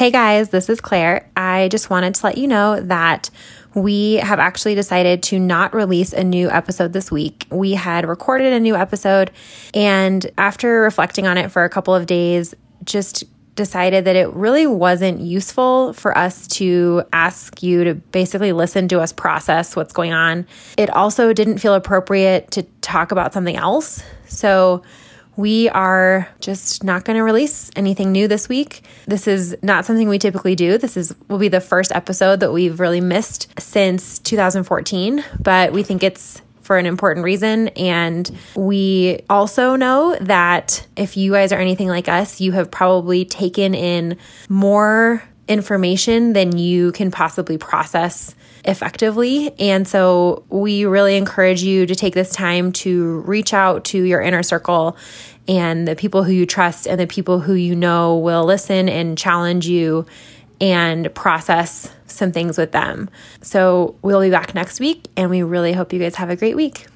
Hey guys, this is Claire. I just wanted to let you know that we have actually decided to not release a new episode this week. We had recorded a new episode, and after reflecting on it for a couple of days, just decided that it really wasn't useful for us to ask you to basically listen to us process what's going on. It also didn't feel appropriate to talk about something else. So, we are just not going to release anything new this week. This is not something we typically do. This is will be the first episode that we've really missed since 2014, but we think it's for an important reason. And we also know that if you guys are anything like us, you have probably taken in more information than you can possibly process effectively. And so we really encourage you to take this time to reach out to your inner circle and the people who you trust and the people who you know will listen and challenge you and process some things with them. So we'll be back next week, and we really hope you guys have a great week.